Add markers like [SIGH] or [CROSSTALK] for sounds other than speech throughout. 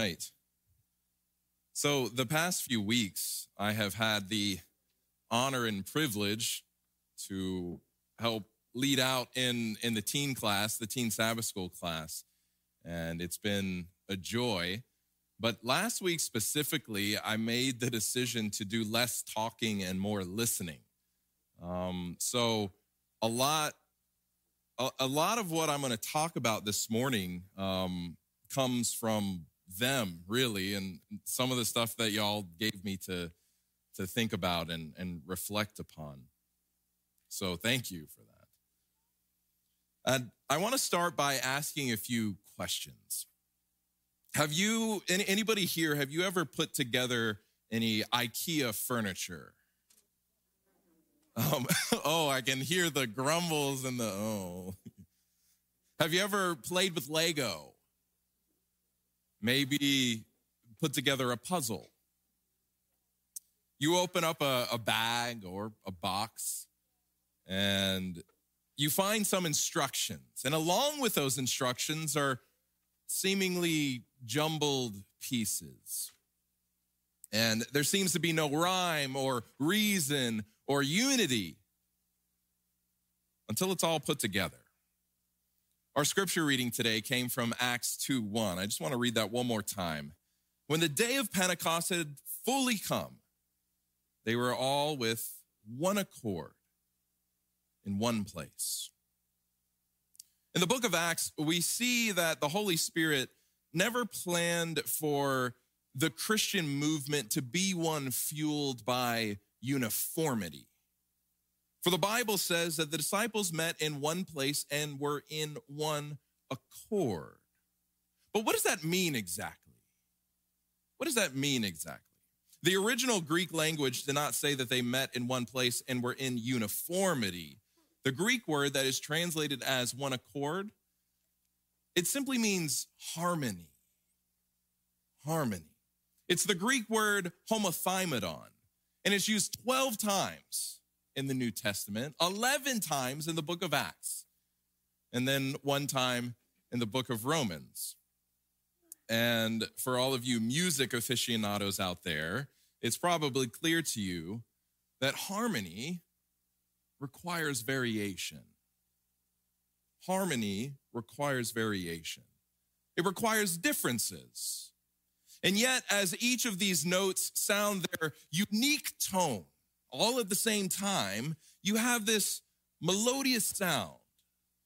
right. So, the past few weeks, I have had the honor and privilege to help lead out in, in the teen class, the teen Sabbath school class. And it's been a joy. But last week specifically, I made the decision to do less talking and more listening. Um, so, a lot, a, a, lot of what I'm going to talk about this morning um, comes from them, really, and some of the stuff that y'all gave me to to think about and, and reflect upon. So, thank you for that. And I want to start by asking a few questions. Have you, anybody here, have you ever put together any IKEA furniture? Um, [LAUGHS] oh, I can hear the grumbles and the oh. [LAUGHS] Have you ever played with Lego? Maybe put together a puzzle. You open up a, a bag or a box and you find some instructions. And along with those instructions are seemingly jumbled pieces. And there seems to be no rhyme or reason or unity until it's all put together. Our scripture reading today came from Acts 2 1. I just want to read that one more time. When the day of Pentecost had fully come, they were all with one accord in one place. In the book of Acts, we see that the Holy Spirit never planned for the Christian movement to be one fueled by uniformity. For the Bible says that the disciples met in one place and were in one accord. But what does that mean exactly? What does that mean exactly? The original Greek language did not say that they met in one place and were in uniformity. The Greek word that is translated as one accord, it simply means harmony. Harmony. It's the Greek word homothymadon, and it's used 12 times in the New Testament, 11 times in the book of Acts, and then one time in the book of Romans. And for all of you music aficionados out there, it's probably clear to you that harmony requires variation. Harmony requires variation. It requires differences. And yet, as each of these notes sound their unique tone, all at the same time, you have this melodious sound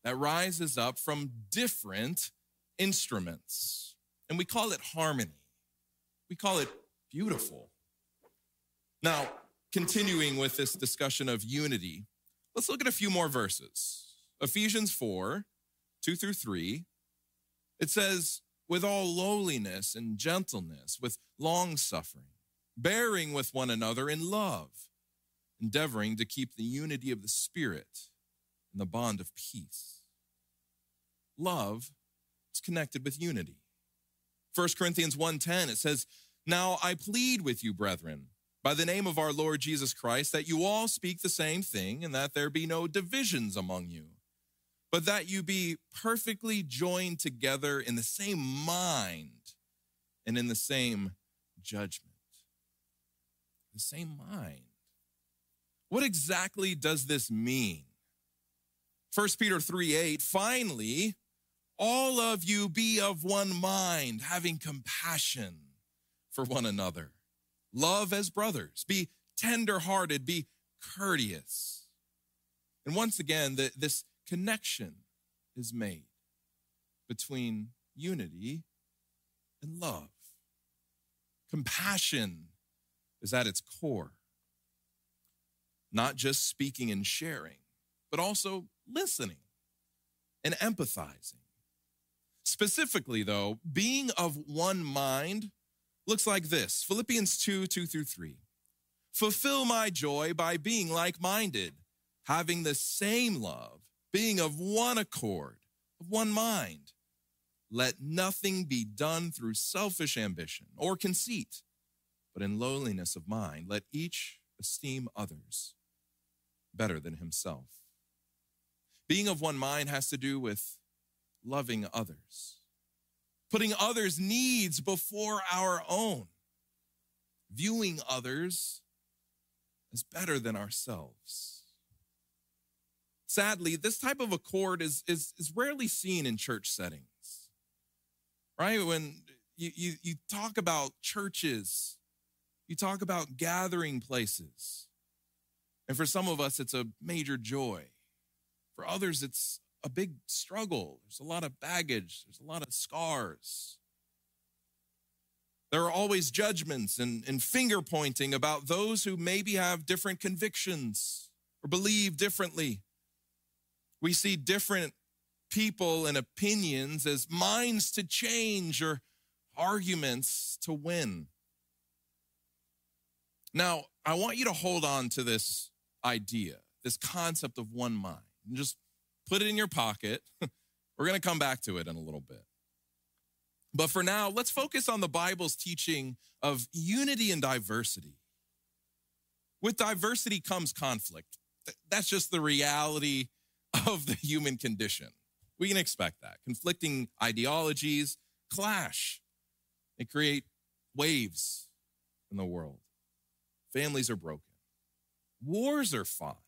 that rises up from different instruments. And we call it harmony. We call it beautiful. Now, continuing with this discussion of unity, Let's look at a few more verses. Ephesians 4 2 through 3. It says, with all lowliness and gentleness, with long suffering, bearing with one another in love, endeavoring to keep the unity of the Spirit in the bond of peace. Love is connected with unity. 1 Corinthians 1:10 it says, "Now I plead with you, brethren, by the name of our Lord Jesus Christ, that you all speak the same thing and that there be no divisions among you, but that you be perfectly joined together in the same mind and in the same judgment. The same mind. What exactly does this mean? 1 Peter 3 8, finally, all of you be of one mind, having compassion for one another Love as brothers. Be tenderhearted. Be courteous. And once again, the, this connection is made between unity and love. Compassion is at its core. Not just speaking and sharing, but also listening and empathizing. Specifically, though, being of one mind looks like this Philippians 2 2 through 3. Fulfill my joy by being like minded, having the same love, being of one accord, of one mind. Let nothing be done through selfish ambition or conceit, but in lowliness of mind, let each esteem others better than himself. Being of one mind has to do with loving others putting others' needs before our own, viewing others as better than ourselves. Sadly, this type of accord is, is, is rarely seen in church settings, right? When you, you, you talk about churches, you talk about gathering places. And for some of us, it's a major joy. For others, it's a big struggle. There's a lot of baggage, there's a lot of scars. There are always judgments and, and finger pointing about those who maybe have different convictions or believe differently. We see different people and opinions as minds to change or arguments to win. Now, I want you to hold on to this idea, this concept of one mind, and just put it in your pocket. [LAUGHS] We're going to come back to it in a little bit. But for now, let's focus on the Bible's teaching of unity and diversity. With diversity comes conflict. That's just the reality of the human condition. We can expect that. Conflicting ideologies clash, they create waves in the world. Families are broken, wars are fought,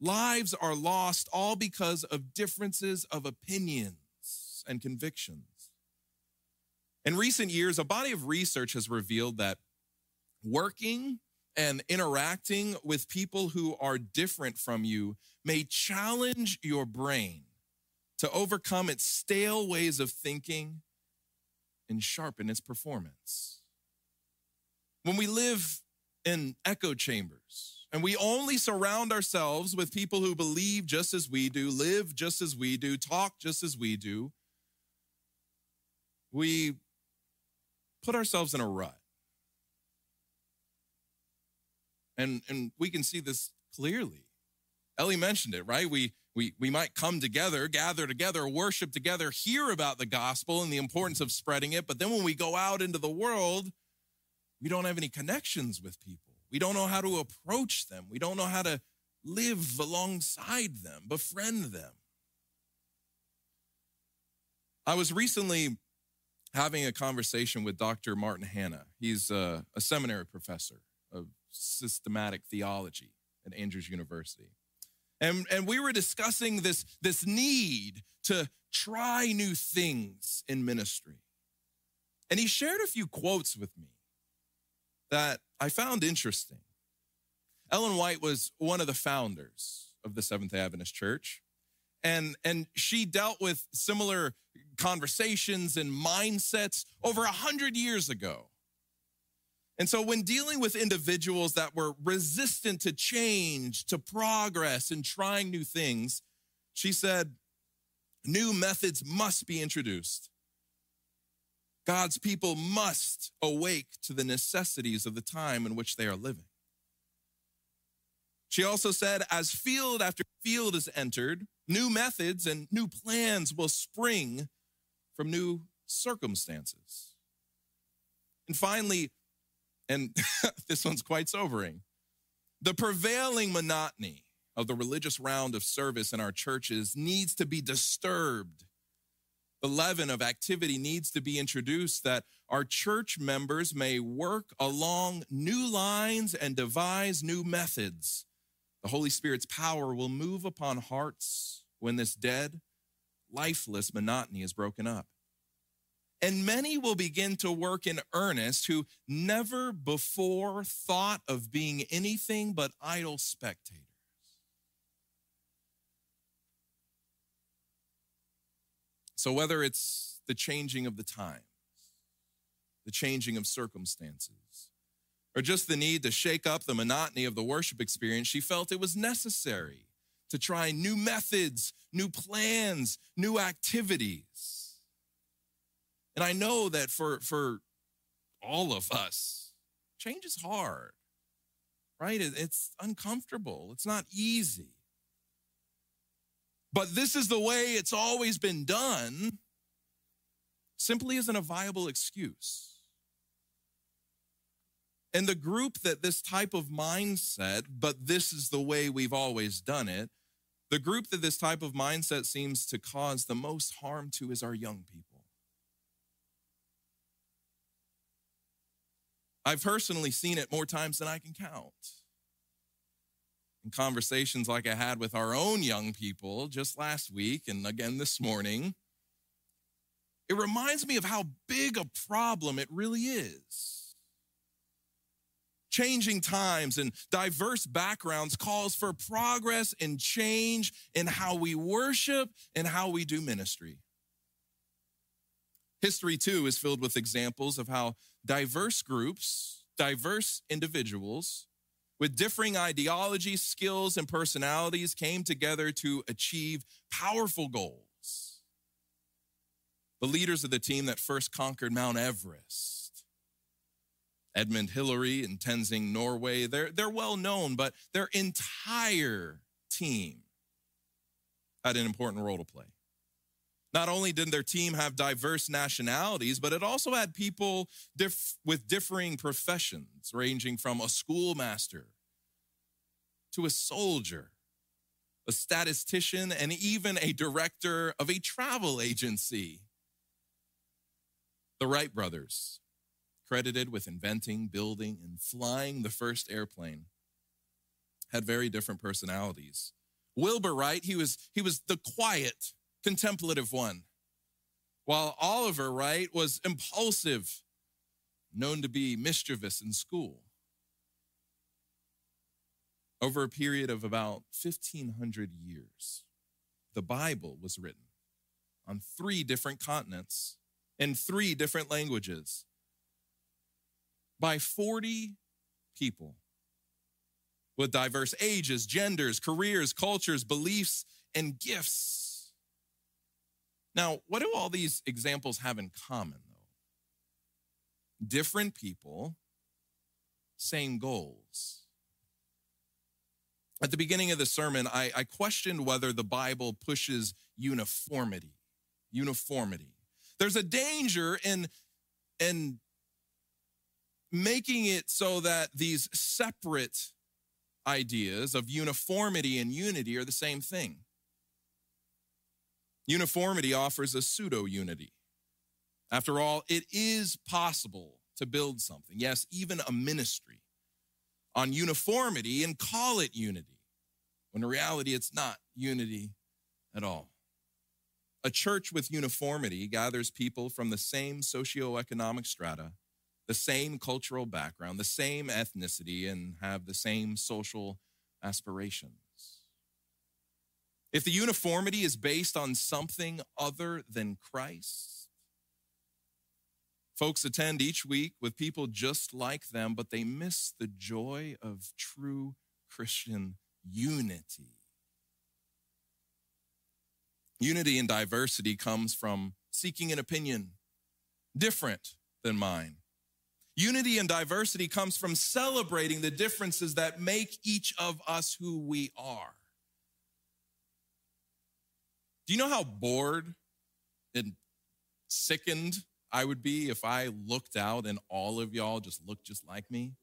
lives are lost, all because of differences of opinions and convictions. In recent years, a body of research has revealed that working and interacting with people who are different from you may challenge your brain to overcome its stale ways of thinking and sharpen its performance. When we live in echo chambers. And we only surround ourselves with people who believe just as we do, live just as we do, talk just as we do. We put ourselves in a rut. And, and we can see this clearly. Ellie mentioned it, right? We, we, we might come together, gather together, worship together, hear about the gospel and the importance of spreading it. But then when we go out into the world, we don't have any connections with people. We don't know how to approach them. We don't know how to live alongside them, befriend them. I was recently having a conversation with Dr. Martin Hanna. He's a, a seminary professor of systematic theology at Andrews University. And, and we were discussing this, this need to try new things in ministry. And he shared a few quotes with me that I found interesting. Ellen White was one of the founders of the Seventh day Adventist Church. And, and she dealt with similar conversations and mindsets over a hundred years ago. And so, when dealing with individuals that were resistant to change, to progress, and trying new things, she said, new methods must be introduced. God's people must awake to the necessities of the time in which they are living. She also said, as field after field is entered, new methods and new plans will spring from new circumstances. And finally, and [LAUGHS] this one's quite sobering, the prevailing monotony of the religious round of service in our churches needs to be disturbed the leaven of activity needs to be introduced that our church members may work along new lines and devise new methods. The Holy Spirit's power will move upon hearts when this dead, lifeless monotony is broken up. And many will begin to work in earnest who never before thought of being anything but idle spectators. So, whether it's the changing of the times, the changing of circumstances, or just the need to shake up the monotony of the worship experience, she felt it was necessary to try new methods, new plans, new activities. And I know that for, for all of us, change is hard, right? It's uncomfortable, it's not easy but this is the way it's always been done simply isn't a viable excuse. And the group that this type of mindset, but this is the way we've always done it, the group that this type of mindset seems to cause the most harm to is our young people. I've personally seen it more times than I can count. In conversations like I had with our own young people just last week and again this morning, it reminds me of how big a problem it really is changing times and diverse backgrounds calls for progress and change in how we worship and how we do ministry. History, too, is filled with examples of how diverse groups, diverse individuals with differing ideologies, skills, and personalities came together to achieve powerful goals. The leaders of the team that first conquered Mount Everest Edmund Hillary and Tenzing Norgay, they're, they're well known, but their entire team had an important role to play. Not only did their team have diverse nationalities, but it also had people with differing professions, ranging from a schoolmaster to a soldier, a statistician, and even a director of a travel agency. The Wright brothers credited with inventing, building, and flying the first airplane, had very different personalities. Wilbur Wright, he was, he was the quiet, contemplative one, while Orville Wright was impulsive, known to be mischievous in school. Over a period of about 1,500 years, the Bible was written on three different continents in three different languages by 40 people with diverse ages, genders, careers, cultures, beliefs, and gifts. Now, what do all these examples have in common, though? Different people, same goals. At the beginning of the sermon, I, I questioned whether the Bible pushes uniformity. Uniformity. There's a danger in, in making it so that these separate ideas of uniformity and unity are the same thing. Uniformity offers a pseudo unity. After all, it is possible to build something, yes, even a ministry, on uniformity and call it unity, when in reality it's not unity at all. A church with uniformity gathers people from the same socioeconomic strata the same cultural background, the same ethnicity, and have the same social aspirations. If the uniformity is based on something other than Christ, folks attend each week with people just like them, but they miss the joy of true Christian unity. Unity and diversity comes from seeking an opinion different than mine Unity and diversity comes from celebrating the differences that make each of us who we are. Do you know how bored and sickened I would be if I looked out and all of y'all just looked just like me?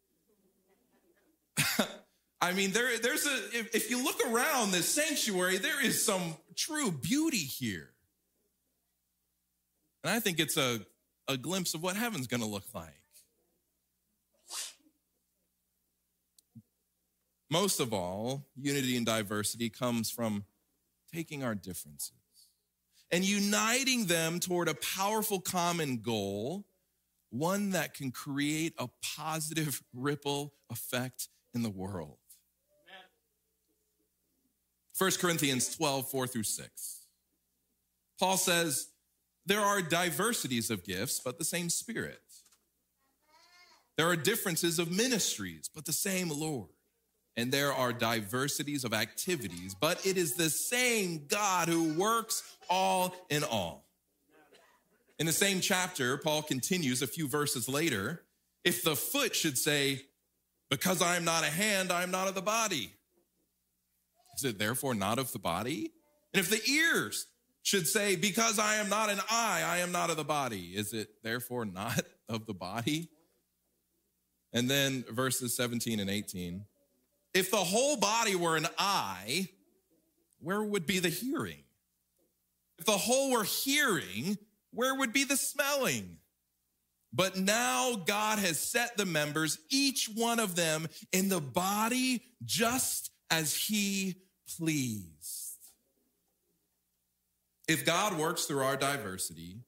[LAUGHS] I mean, there, there's a, if, if you look around this sanctuary, there is some true beauty here. And I think it's a, a glimpse of what heaven's gonna look like. Most of all, unity and diversity comes from taking our differences and uniting them toward a powerful common goal, one that can create a positive ripple effect in the world. 1 Corinthians 12, 4 through 6. Paul says, There are diversities of gifts, but the same Spirit. There are differences of ministries, but the same Lord and there are diversities of activities, but it is the same God who works all in all. In the same chapter, Paul continues a few verses later if the foot should say, Because I am not a hand, I am not of the body, is it therefore not of the body? And if the ears should say, Because I am not an eye, I am not of the body, is it therefore not [LAUGHS] of the body? And then verses 17 and 18. If the whole body were an eye, where would be the hearing? If the whole were hearing, where would be the smelling? But now God has set the members, each one of them, in the body just as he pleased. If God works through our diversity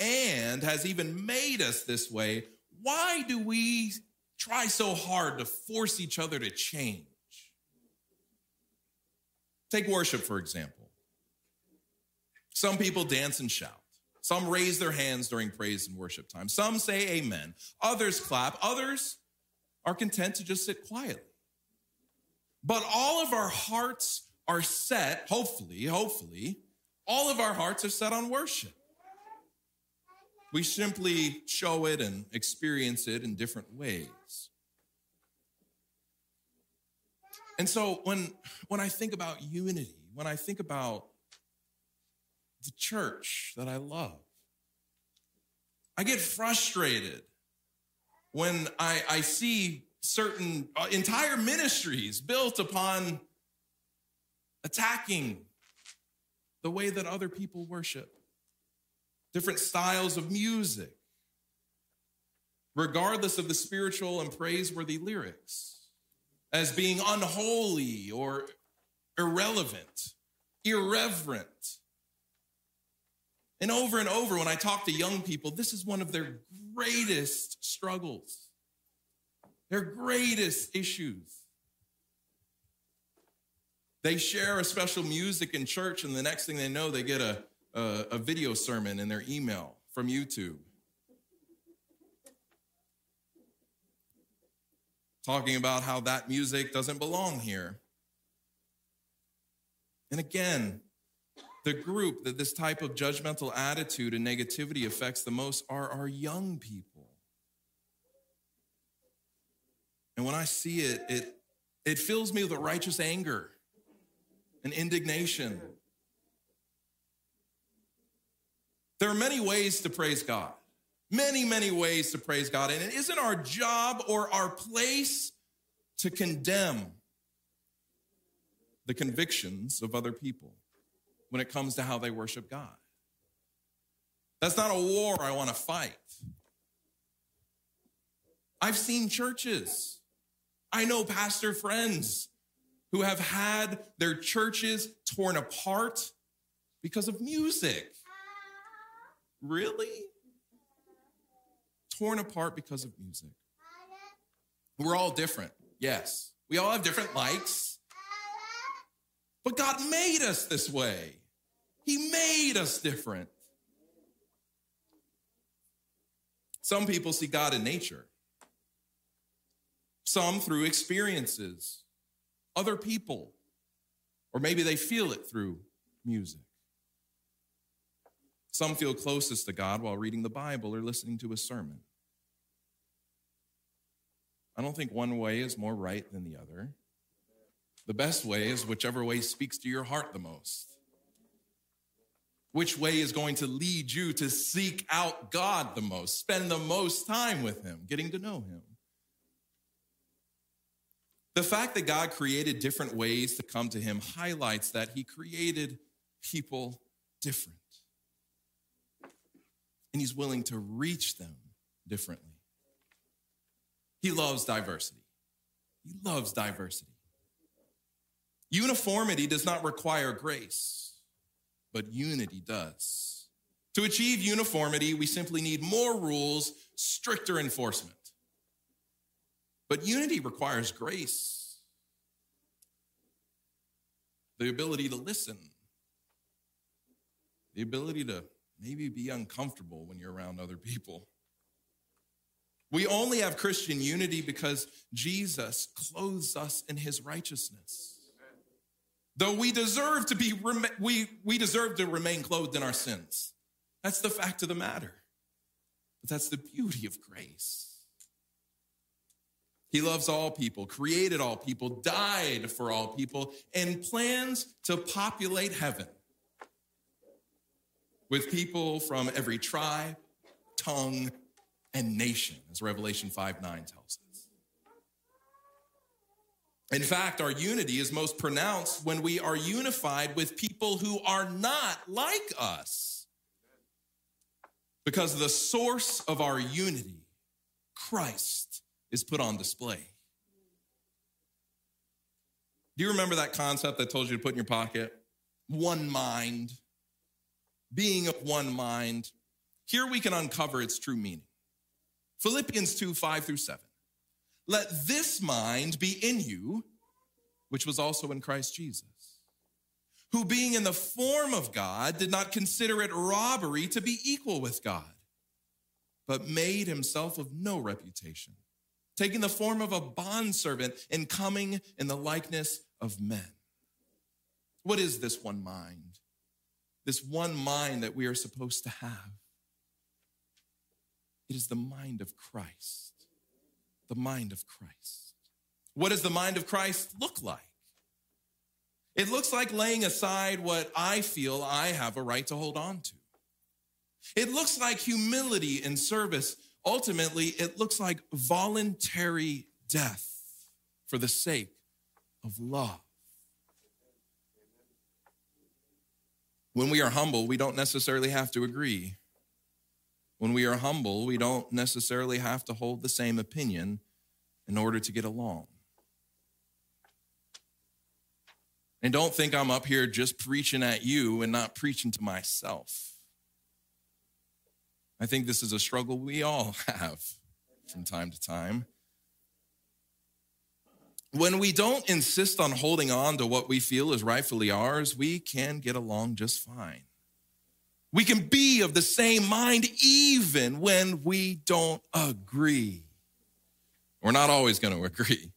and has even made us this way, why do we try so hard to force each other to change? Take worship, for example. Some people dance and shout. Some raise their hands during praise and worship time. Some say amen. Others clap. Others are content to just sit quietly. But all of our hearts are set, hopefully, hopefully, all of our hearts are set on worship. We simply show it and experience it in different ways. And so when, when I think about unity, when I think about the church that I love, I get frustrated when I, I see certain uh, entire ministries built upon attacking the way that other people worship, different styles of music, regardless of the spiritual and praiseworthy lyrics, as being unholy or irrelevant, irreverent. And over and over, when I talk to young people, this is one of their greatest struggles, their greatest issues. They share a special music in church, and the next thing they know, they get a, a, a video sermon in their email from YouTube. Talking about how that music doesn't belong here. And again, the group that this type of judgmental attitude and negativity affects the most are our young people. And when I see it, it, it fills me with a righteous anger and indignation. There are many ways to praise God, many, many ways to praise God. And it isn't our job or our place to condemn the convictions of other people when it comes to how they worship God. That's not a war I want to fight. I've seen churches. I know pastor friends who have had their churches torn apart because of music. Really? Torn apart because of music. We're all different, yes. We all have different likes. But God made us this way. He made us different. Some people see God in nature, some through experiences other people, or maybe they feel it through music. Some feel closest to God while reading the Bible or listening to a sermon. I don't think one way is more right than the other. The best way is whichever way speaks to your heart the most. Which way is going to lead you to seek out God the most, spend the most time with Him, getting to know Him? The fact that God created different ways to come to him highlights that he created people different. And he's willing to reach them differently. He loves diversity. He loves diversity. Uniformity does not require grace, but unity does. To achieve uniformity, we simply need more rules, stricter enforcement. But unity requires grace, the ability to listen, the ability to maybe be uncomfortable when you're around other people. We only have Christian unity because Jesus clothes us in his righteousness. Though we deserve to be we we deserve to remain clothed in our sins. That's the fact of the matter. But that's the beauty of grace. He loves all people, created all people, died for all people, and plans to populate heaven with people from every tribe, tongue, and nation, as Revelation 5 9 tells us. In fact, our unity is most pronounced when we are unified with people who are not like us. Because the source of our unity, Christ, is put on display. Do you remember that concept I told you to put in your pocket? One mind, being of one mind. Here we can uncover its true meaning. Philippians 2 5 through 7. Let this mind be in you, which was also in Christ Jesus, who being in the form of God did not consider it robbery to be equal with God, but made himself of no reputation taking the form of a bondservant and coming in the likeness of men. What is this one mind? This one mind that we are supposed to have. It is the mind of Christ. The mind of Christ. What does the mind of Christ look like? It looks like laying aside what I feel I have a right to hold on to. It looks like humility and service ultimately, it looks like voluntary death for the sake of love. When we are humble, we don't necessarily have to agree. When we are humble, we don't necessarily have to hold the same opinion in order to get along. And don't think I'm up here just preaching at you and not preaching to myself. I think this is a struggle we all [LAUGHS] have from time to time. When we don't insist on holding on to what we feel is rightfully ours, we can get along just fine. We can be of the same mind even when we don't agree. We're not always going [LAUGHS] to agree.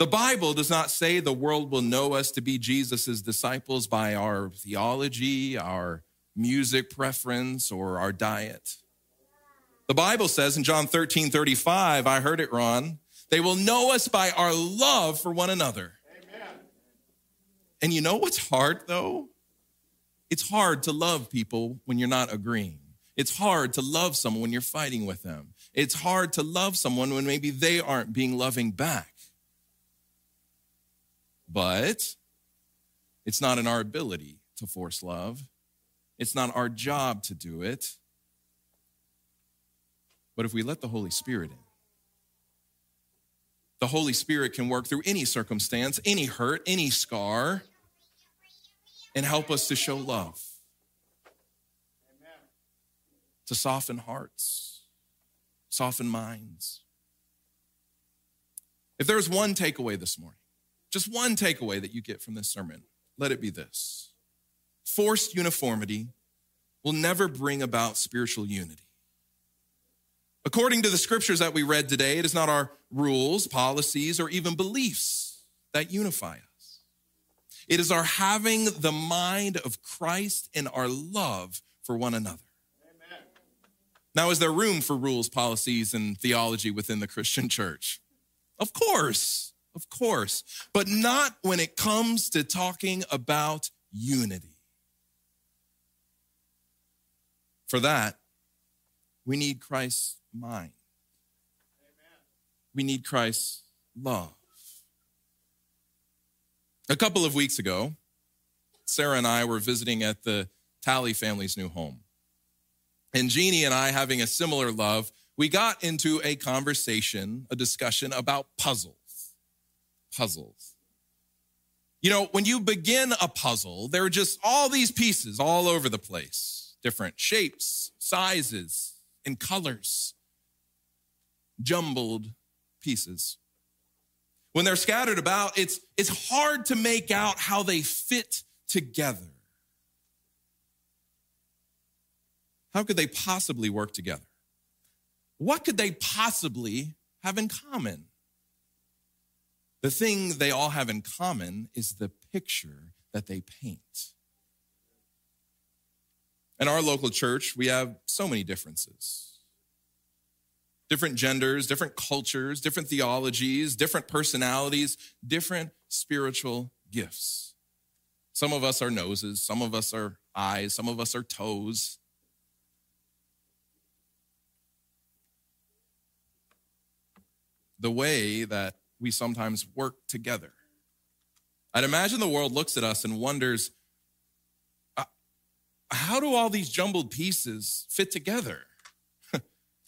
The Bible does not say the world will know us to be Jesus' disciples by our theology, our music preference or our diet. The Bible says in John 13 35, I heard it, Ron, they will know us by our love for one another. Amen. And you know what's hard though? It's hard to love people when you're not agreeing. It's hard to love someone when you're fighting with them. It's hard to love someone when maybe they aren't being loving back. But it's not in our ability to force love. It's not our job to do it. But if we let the Holy Spirit in, the Holy Spirit can work through any circumstance, any hurt, any scar, and help us to show love, to soften hearts, soften minds. If there's one takeaway this morning, just one takeaway that you get from this sermon, let it be this forced uniformity will never bring about spiritual unity. According to the scriptures that we read today, it is not our rules, policies, or even beliefs that unify us. It is our having the mind of Christ and our love for one another. Amen. Now, is there room for rules, policies, and theology within the Christian church? Of course, of course, but not when it comes to talking about unity. For that, we need Christ's mind. Amen. We need Christ's love. A couple of weeks ago, Sarah and I were visiting at the Talley family's new home. And Jeannie and I, having a similar love, we got into a conversation, a discussion about puzzles. Puzzles. You know, when you begin a puzzle, there are just all these pieces all over the place different shapes, sizes, and colors, jumbled pieces. When they're scattered about, it's, it's hard to make out how they fit together. How could they possibly work together? What could they possibly have in common? The thing they all have in common is the picture that they paint. In our local church, we have so many differences different genders, different cultures, different theologies, different personalities, different spiritual gifts. Some of us are noses, some of us are eyes, some of us are toes. The way that we sometimes work together. I'd imagine the world looks at us and wonders uh, how do all these jumbled pieces fit together?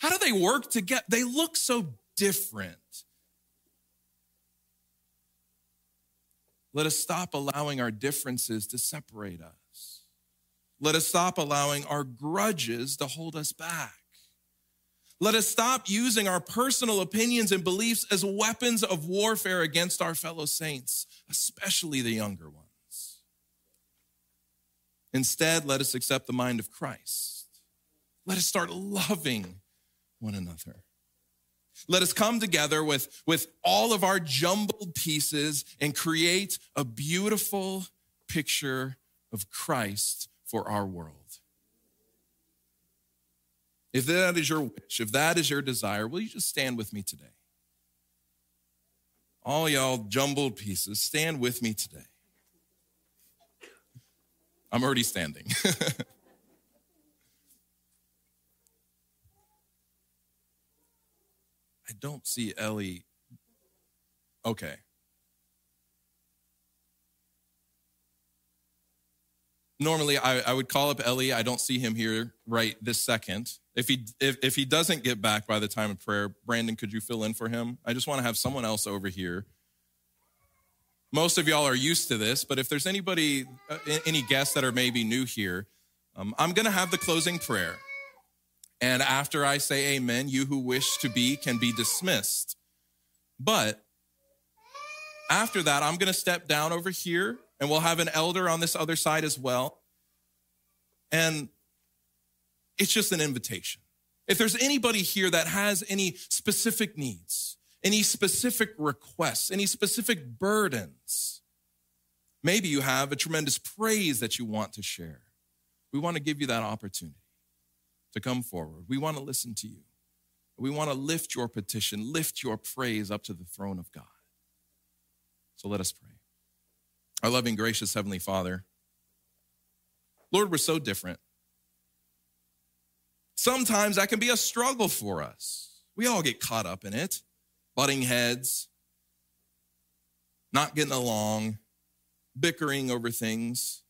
How do they work together? They look so different. Let us stop allowing our differences to separate us. Let us stop allowing our grudges to hold us back. Let us stop using our personal opinions and beliefs as weapons of warfare against our fellow saints, especially the younger ones. Instead, let us accept the mind of Christ. Let us start loving one another. Let us come together with, with all of our jumbled pieces and create a beautiful picture of Christ for our world. If that is your wish, if that is your desire, will you just stand with me today? All y'all jumbled pieces, stand with me today. I'm already standing. [LAUGHS] I don't see Ellie. Okay. Normally, I, I would call up Ellie. I don't see him here right this second. If he if, if he doesn't get back by the time of prayer, Brandon, could you fill in for him? I just want to have someone else over here. Most of y'all are used to this, but if there's anybody, uh, any guests that are maybe new here, um, I'm going to have the closing prayer. And after I say amen, you who wish to be can be dismissed. But after that, I'm going to step down over here and we'll have an elder on this other side as well. And it's just an invitation. If there's anybody here that has any specific needs, any specific requests, any specific burdens, maybe you have a tremendous praise that you want to share. We want to give you that opportunity to come forward. We want to listen to you. We want to lift your petition, lift your praise up to the throne of God. So let us pray. Our loving, gracious Heavenly Father, Lord, we're so different. Sometimes that can be a struggle for us. We all get caught up in it, butting heads, not getting along, bickering over things.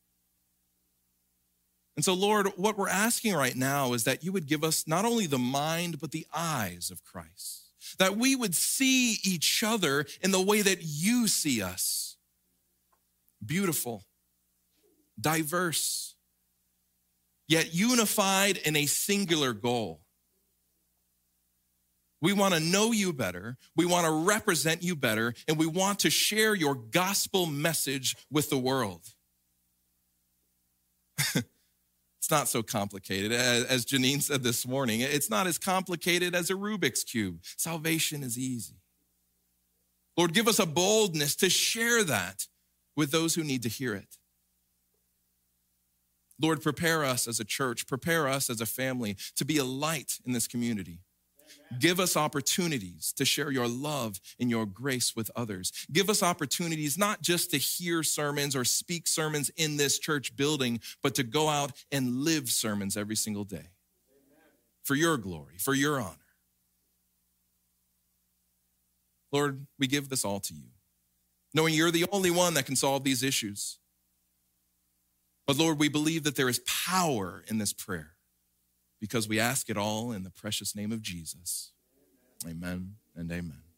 And so, Lord, what we're asking right now is that you would give us not only the mind, but the eyes of Christ, that we would see each other in the way that you see us beautiful, diverse, yet unified in a singular goal. We want to know you better. We want to represent you better. And we want to share your gospel message with the world. [LAUGHS] It's not so complicated. As Janine said this morning, it's not as complicated as a Rubik's Cube. Salvation is easy. Lord, give us a boldness to share that with those who need to hear it. Lord, prepare us as a church, prepare us as a family to be a light in this community. Give us opportunities to share your love and your grace with others. Give us opportunities not just to hear sermons or speak sermons in this church building, but to go out and live sermons every single day for your glory, for your honor. Lord, we give this all to you, knowing you're the only one that can solve these issues. But Lord, we believe that there is power in this prayer because we ask it all in the precious name of Jesus. Amen and amen.